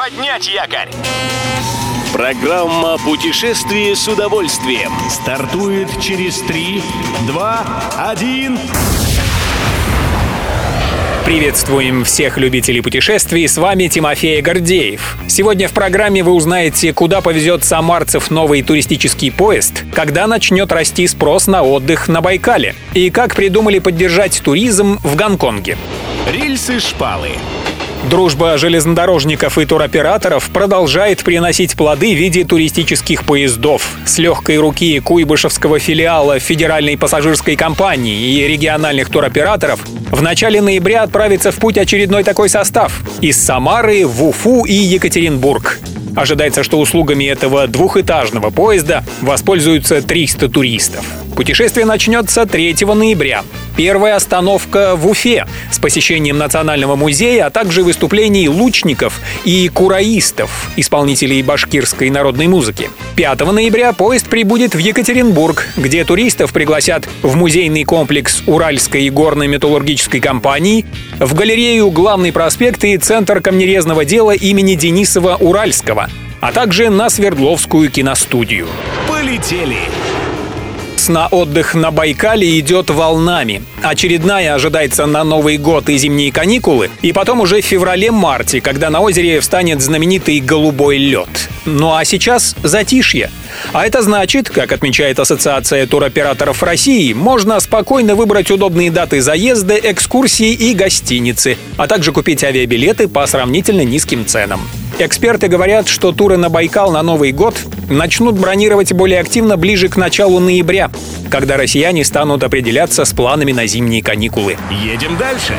Поднять якорь! Программа «Путешествие с удовольствием» стартует через 3, 2, 1... Приветствуем всех любителей путешествий, с вами Тимофей Гордеев. Сегодня в программе вы узнаете, куда повезет самарцев новый туристический поезд, когда начнет расти спрос на отдых на Байкале и как придумали поддержать туризм в Гонконге. Рельсы-шпалы Дружба железнодорожников и туроператоров продолжает приносить плоды в виде туристических поездов. С легкой руки Куйбышевского филиала Федеральной пассажирской компании и региональных туроператоров в начале ноября отправится в путь очередной такой состав из Самары в Уфу и Екатеринбург. Ожидается, что услугами этого двухэтажного поезда воспользуются 300 туристов. Путешествие начнется 3 ноября. Первая остановка в Уфе с посещением Национального музея, а также выступлений лучников и кураистов, исполнителей башкирской народной музыки. 5 ноября поезд прибудет в Екатеринбург, где туристов пригласят в музейный комплекс Уральской горно-металлургической компании, в галерею «Главный проспект» и Центр камнерезного дела имени Денисова Уральского, а также на Свердловскую киностудию. Полетели! На отдых на Байкале идет волнами. Очередная ожидается на Новый год и зимние каникулы, и потом уже в феврале-марте, когда на озере встанет знаменитый голубой лед. Ну а сейчас затишье. А это значит, как отмечает Ассоциация туроператоров России, можно спокойно выбрать удобные даты заезда, экскурсии и гостиницы, а также купить авиабилеты по сравнительно низким ценам. Эксперты говорят, что туры на Байкал на Новый год начнут бронировать более активно ближе к началу ноября, когда россияне станут определяться с планами на зимние каникулы. Едем дальше.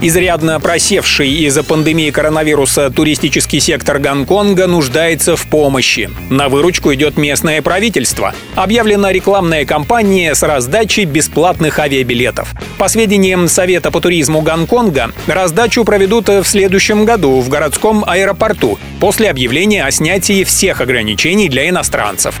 Изрядно просевший из-за пандемии коронавируса туристический сектор Гонконга нуждается в помощи. На выручку идет местное правительство. Объявлена рекламная кампания с раздачей бесплатных авиабилетов. По сведениям Совета по туризму Гонконга, раздачу проведут в следующем году в городском аэропорту после объявления о снятии всех ограничений для иностранцев.